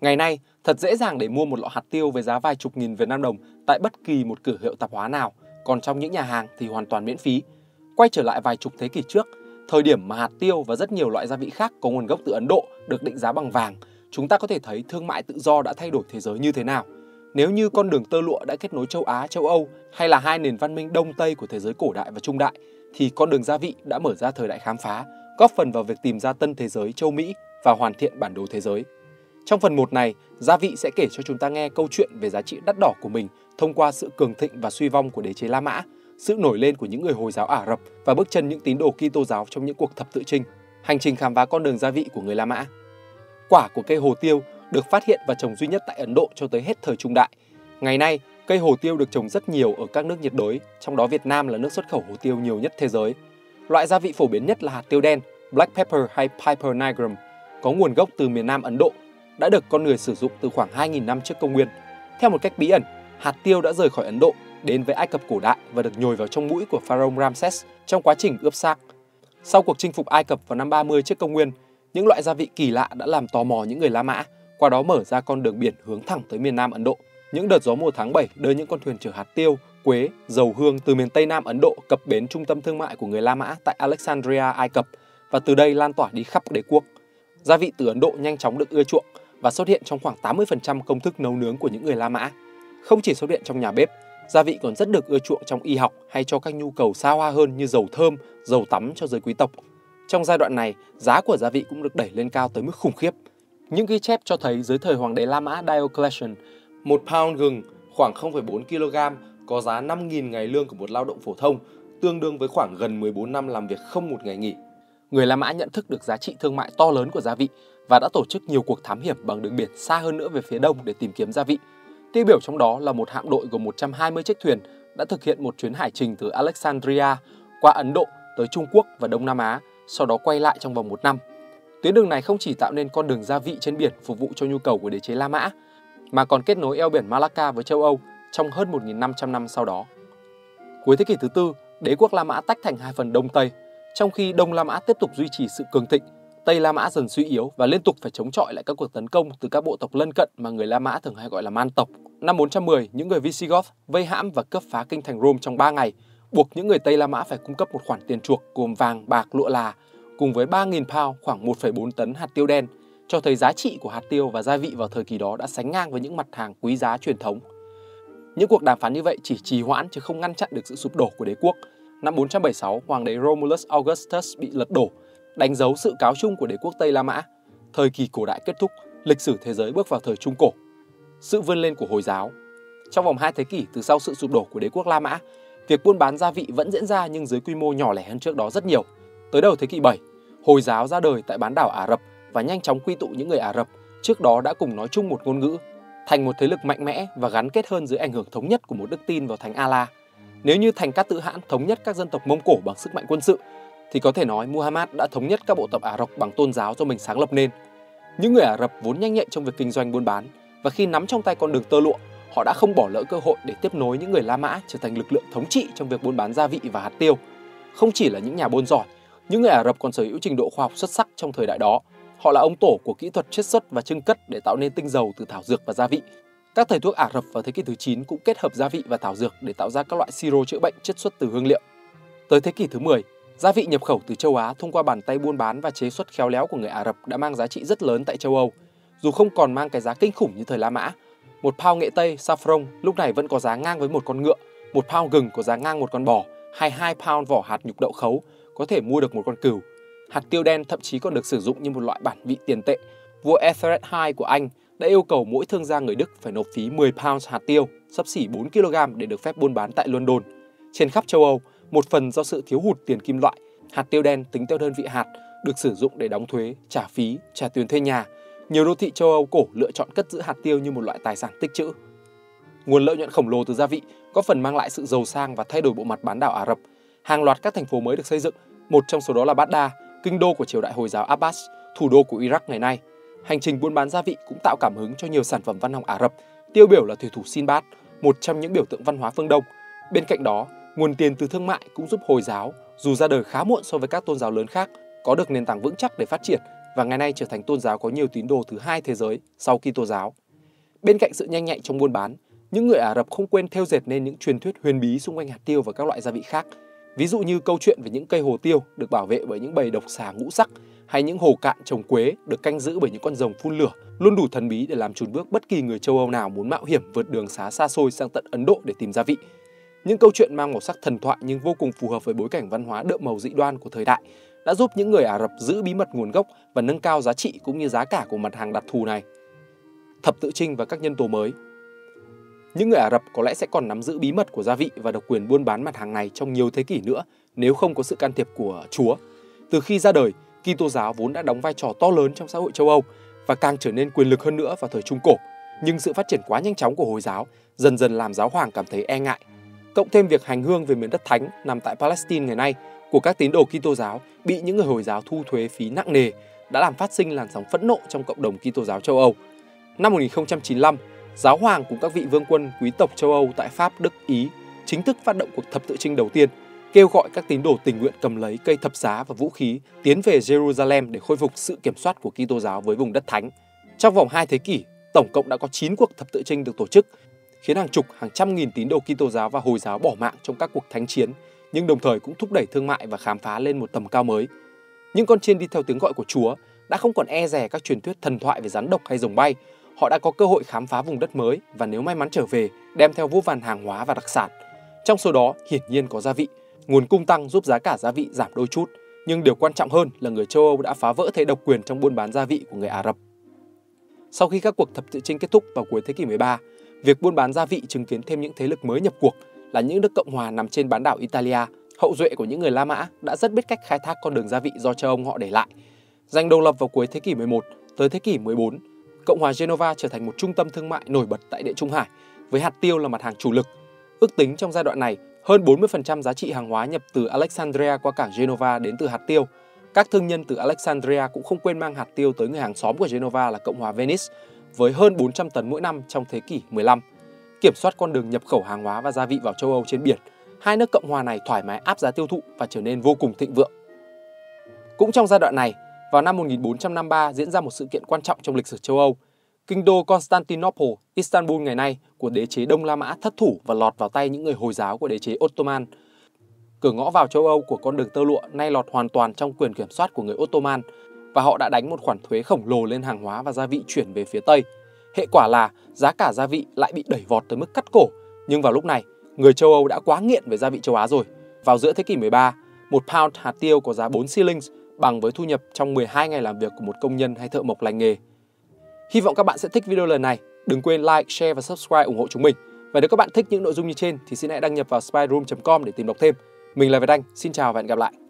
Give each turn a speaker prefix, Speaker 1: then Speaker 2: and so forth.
Speaker 1: Ngày nay, thật dễ dàng để mua một lọ hạt tiêu với giá vài chục nghìn Việt Nam đồng tại bất kỳ một cửa hiệu tạp hóa nào, còn trong những nhà hàng thì hoàn toàn miễn phí. Quay trở lại vài chục thế kỷ trước, thời điểm mà hạt tiêu và rất nhiều loại gia vị khác có nguồn gốc từ Ấn Độ được định giá bằng vàng, chúng ta có thể thấy thương mại tự do đã thay đổi thế giới như thế nào. Nếu như con đường tơ lụa đã kết nối châu Á, châu Âu hay là hai nền văn minh Đông Tây của thế giới cổ đại và trung đại, thì con đường gia vị đã mở ra thời đại khám phá, góp phần vào việc tìm ra tân thế giới châu Mỹ và hoàn thiện bản đồ thế giới. Trong phần 1 này, Gia vị sẽ kể cho chúng ta nghe câu chuyện về giá trị đắt đỏ của mình thông qua sự cường thịnh và suy vong của đế chế La Mã, sự nổi lên của những người Hồi giáo Ả Rập và bước chân những tín đồ Kitô giáo trong những cuộc thập tự chinh, hành trình khám phá con đường gia vị của người La Mã. Quả của cây hồ tiêu được phát hiện và trồng duy nhất tại Ấn Độ cho tới hết thời Trung Đại. Ngày nay, cây hồ tiêu được trồng rất nhiều ở các nước nhiệt đới, trong đó Việt Nam là nước xuất khẩu hồ tiêu nhiều nhất thế giới. Loại gia vị phổ biến nhất là hạt tiêu đen, black pepper hay Piper nigrum, có nguồn gốc từ miền Nam Ấn Độ đã được con người sử dụng từ khoảng 2.000 năm trước công nguyên. Theo một cách bí ẩn, hạt tiêu đã rời khỏi Ấn Độ đến với Ai Cập cổ đại và được nhồi vào trong mũi của pharaoh Ramses trong quá trình ướp xác. Sau cuộc chinh phục Ai Cập vào năm 30 trước công nguyên, những loại gia vị kỳ lạ đã làm tò mò những người La Mã, qua đó mở ra con đường biển hướng thẳng tới miền Nam Ấn Độ. Những đợt gió mùa tháng 7 đưa những con thuyền chở hạt tiêu, quế, dầu hương từ miền Tây Nam Ấn Độ cập bến trung tâm thương mại của người La Mã tại Alexandria, Ai Cập và từ đây lan tỏa đi khắp đế quốc. Gia vị từ Ấn Độ nhanh chóng được ưa chuộng và xuất hiện trong khoảng 80% công thức nấu nướng của những người La Mã. Không chỉ xuất hiện trong nhà bếp, gia vị còn rất được ưa chuộng trong y học hay cho các nhu cầu xa hoa hơn như dầu thơm, dầu tắm cho giới quý tộc. Trong giai đoạn này, giá của gia vị cũng được đẩy lên cao tới mức khủng khiếp. Những ghi chép cho thấy dưới thời hoàng đế La Mã Diocletian, một pound gừng khoảng 0,4 kg có giá 5.000 ngày lương của một lao động phổ thông, tương đương với khoảng gần 14 năm làm việc không một ngày nghỉ. Người La Mã nhận thức được giá trị thương mại to lớn của gia vị và đã tổ chức nhiều cuộc thám hiểm bằng đường biển xa hơn nữa về phía đông để tìm kiếm gia vị. Tiêu biểu trong đó là một hạm đội gồm 120 chiếc thuyền đã thực hiện một chuyến hải trình từ Alexandria qua Ấn Độ tới Trung Quốc và Đông Nam Á, sau đó quay lại trong vòng một năm. Tuyến đường này không chỉ tạo nên con đường gia vị trên biển phục vụ cho nhu cầu của đế chế La Mã, mà còn kết nối eo biển Malacca với châu Âu trong hơn 1.500 năm sau đó. Cuối thế kỷ thứ tư, đế quốc La Mã tách thành hai phần Đông Tây, trong khi Đông La Mã tiếp tục duy trì sự cường thịnh Tây La Mã dần suy yếu và liên tục phải chống chọi lại các cuộc tấn công từ các bộ tộc lân cận mà người La Mã thường hay gọi là man tộc. Năm 410, những người Visigoth vây hãm và cướp phá kinh thành Rome trong 3 ngày, buộc những người Tây La Mã phải cung cấp một khoản tiền chuộc gồm vàng, bạc, lụa là cùng với 3.000 pound khoảng 1,4 tấn hạt tiêu đen, cho thấy giá trị của hạt tiêu và gia vị vào thời kỳ đó đã sánh ngang với những mặt hàng quý giá truyền thống. Những cuộc đàm phán như vậy chỉ trì hoãn chứ không ngăn chặn được sự sụp đổ của đế quốc. Năm 476, hoàng đế Romulus Augustus bị lật đổ đánh dấu sự cáo chung của đế quốc Tây La Mã. Thời kỳ cổ đại kết thúc, lịch sử thế giới bước vào thời Trung Cổ. Sự vươn lên của Hồi giáo Trong vòng hai thế kỷ từ sau sự sụp đổ của đế quốc La Mã, việc buôn bán gia vị vẫn diễn ra nhưng dưới quy mô nhỏ lẻ hơn trước đó rất nhiều. Tới đầu thế kỷ 7, Hồi giáo ra đời tại bán đảo Ả Rập và nhanh chóng quy tụ những người Ả Rập trước đó đã cùng nói chung một ngôn ngữ, thành một thế lực mạnh mẽ và gắn kết hơn dưới ảnh hưởng thống nhất của một đức tin vào Thánh Allah. Nếu như thành Cát Tự Hãn thống nhất các dân tộc Mông Cổ bằng sức mạnh quân sự, thì có thể nói Muhammad đã thống nhất các bộ tộc Ả Rập bằng tôn giáo do mình sáng lập nên. Những người Ả Rập vốn nhanh nhạy trong việc kinh doanh buôn bán và khi nắm trong tay con đường tơ lụa, họ đã không bỏ lỡ cơ hội để tiếp nối những người La Mã trở thành lực lượng thống trị trong việc buôn bán gia vị và hạt tiêu. Không chỉ là những nhà buôn giỏi, những người Ả Rập còn sở hữu trình độ khoa học xuất sắc trong thời đại đó. Họ là ông tổ của kỹ thuật chiết xuất và trưng cất để tạo nên tinh dầu từ thảo dược và gia vị. Các thầy thuốc Ả Rập vào thế kỷ thứ 9 cũng kết hợp gia vị và thảo dược để tạo ra các loại siro chữa bệnh chiết xuất từ hương liệu. Tới thế kỷ thứ 10, Gia vị nhập khẩu từ châu Á thông qua bàn tay buôn bán và chế xuất khéo léo của người Ả Rập đã mang giá trị rất lớn tại châu Âu, dù không còn mang cái giá kinh khủng như thời La Mã. Một pound nghệ tây saffron lúc này vẫn có giá ngang với một con ngựa, một pound gừng có giá ngang một con bò, hay hai pound vỏ hạt nhục đậu khấu có thể mua được một con cừu. Hạt tiêu đen thậm chí còn được sử dụng như một loại bản vị tiền tệ. Vua Ethelred II của Anh đã yêu cầu mỗi thương gia người Đức phải nộp phí 10 pounds hạt tiêu, sấp xỉ 4 kg để được phép buôn bán tại London. Trên khắp châu Âu, một phần do sự thiếu hụt tiền kim loại, hạt tiêu đen tính theo đơn vị hạt được sử dụng để đóng thuế, trả phí, trả tiền thuê nhà. Nhiều đô thị châu Âu cổ lựa chọn cất giữ hạt tiêu như một loại tài sản tích trữ. Nguồn lợi nhuận khổng lồ từ gia vị có phần mang lại sự giàu sang và thay đổi bộ mặt bán đảo Ả Rập. Hàng loạt các thành phố mới được xây dựng, một trong số đó là Baghdad, kinh đô của triều đại Hồi giáo Abbas, thủ đô của Iraq ngày nay. Hành trình buôn bán gia vị cũng tạo cảm hứng cho nhiều sản phẩm văn học Ả Rập, tiêu biểu là thủy thủ Sinbad, một trong những biểu tượng văn hóa phương Đông. Bên cạnh đó, Nguồn tiền từ thương mại cũng giúp Hồi giáo, dù ra đời khá muộn so với các tôn giáo lớn khác, có được nền tảng vững chắc để phát triển và ngày nay trở thành tôn giáo có nhiều tín đồ thứ hai thế giới sau Kitô giáo. Bên cạnh sự nhanh nhạy trong buôn bán, những người Ả Rập không quên theo dệt nên những truyền thuyết huyền bí xung quanh hạt tiêu và các loại gia vị khác. Ví dụ như câu chuyện về những cây hồ tiêu được bảo vệ bởi những bầy độc xà ngũ sắc hay những hồ cạn trồng quế được canh giữ bởi những con rồng phun lửa luôn đủ thần bí để làm chùn bước bất kỳ người châu Âu nào muốn mạo hiểm vượt đường xá xa xôi sang tận Ấn Độ để tìm gia vị. Những câu chuyện mang màu sắc thần thoại nhưng vô cùng phù hợp với bối cảnh văn hóa đượm màu dị đoan của thời đại đã giúp những người Ả Rập giữ bí mật nguồn gốc và nâng cao giá trị cũng như giá cả của mặt hàng đặc thù này. Thập tự trinh và các nhân tố mới những người Ả Rập có lẽ sẽ còn nắm giữ bí mật của gia vị và độc quyền buôn bán mặt hàng này trong nhiều thế kỷ nữa nếu không có sự can thiệp của Chúa. Từ khi ra đời, Kitô giáo vốn đã đóng vai trò to lớn trong xã hội châu Âu và càng trở nên quyền lực hơn nữa vào thời Trung Cổ. Nhưng sự phát triển quá nhanh chóng của Hồi giáo dần dần làm giáo hoàng cảm thấy e ngại. Cộng thêm việc hành hương về miền đất thánh nằm tại Palestine ngày nay của các tín đồ Kitô giáo bị những người Hồi giáo thu thuế phí nặng nề đã làm phát sinh làn sóng phẫn nộ trong cộng đồng Kitô giáo châu Âu. Năm 1095, giáo hoàng cùng các vị vương quân quý tộc châu Âu tại Pháp, Đức, Ý chính thức phát động cuộc thập tự chinh đầu tiên, kêu gọi các tín đồ tình nguyện cầm lấy cây thập giá và vũ khí tiến về Jerusalem để khôi phục sự kiểm soát của Kitô giáo với vùng đất thánh. Trong vòng 2 thế kỷ, tổng cộng đã có 9 cuộc thập tự chinh được tổ chức, khiến hàng chục, hàng trăm nghìn tín đồ Kitô giáo và Hồi giáo bỏ mạng trong các cuộc thánh chiến, nhưng đồng thời cũng thúc đẩy thương mại và khám phá lên một tầm cao mới. Những con chiên đi theo tiếng gọi của Chúa đã không còn e rè các truyền thuyết thần thoại về rắn độc hay rồng bay, họ đã có cơ hội khám phá vùng đất mới và nếu may mắn trở về, đem theo vô vàn hàng hóa và đặc sản. Trong số đó, hiển nhiên có gia vị. Nguồn cung tăng giúp giá cả gia vị giảm đôi chút, nhưng điều quan trọng hơn là người châu Âu đã phá vỡ thế độc quyền trong buôn bán gia vị của người Ả Rập. Sau khi các cuộc thập tự chinh kết thúc vào cuối thế kỷ 13, việc buôn bán gia vị chứng kiến thêm những thế lực mới nhập cuộc là những nước cộng hòa nằm trên bán đảo Italia, hậu duệ của những người La Mã đã rất biết cách khai thác con đường gia vị do cha ông họ để lại. Giành độc lập vào cuối thế kỷ 11 tới thế kỷ 14, Cộng hòa Genova trở thành một trung tâm thương mại nổi bật tại Địa Trung Hải, với hạt tiêu là mặt hàng chủ lực. Ước tính trong giai đoạn này, hơn 40% giá trị hàng hóa nhập từ Alexandria qua cảng Genova đến từ hạt tiêu. Các thương nhân từ Alexandria cũng không quên mang hạt tiêu tới người hàng xóm của Genova là Cộng hòa Venice, với hơn 400 tấn mỗi năm trong thế kỷ 15. Kiểm soát con đường nhập khẩu hàng hóa và gia vị vào châu Âu trên biển, hai nước Cộng hòa này thoải mái áp giá tiêu thụ và trở nên vô cùng thịnh vượng. Cũng trong giai đoạn này, vào năm 1453 diễn ra một sự kiện quan trọng trong lịch sử châu Âu. Kinh đô Constantinople, Istanbul ngày nay của đế chế Đông La Mã thất thủ và lọt vào tay những người Hồi giáo của đế chế Ottoman. Cửa ngõ vào châu Âu của con đường tơ lụa nay lọt hoàn toàn trong quyền kiểm soát của người Ottoman và họ đã đánh một khoản thuế khổng lồ lên hàng hóa và gia vị chuyển về phía Tây. Hệ quả là giá cả gia vị lại bị đẩy vọt tới mức cắt cổ. Nhưng vào lúc này, người châu Âu đã quá nghiện về gia vị châu Á rồi. Vào giữa thế kỷ 13, một pound hạt tiêu có giá 4 shillings bằng với thu nhập trong 12 ngày làm việc của một công nhân hay thợ mộc lành nghề. Hy vọng các bạn sẽ thích video lần này. Đừng quên like, share và subscribe ủng hộ chúng mình. Và nếu các bạn thích những nội dung như trên thì xin hãy đăng nhập vào spyroom.com để tìm đọc thêm. Mình là Việt Anh, xin chào và hẹn gặp lại.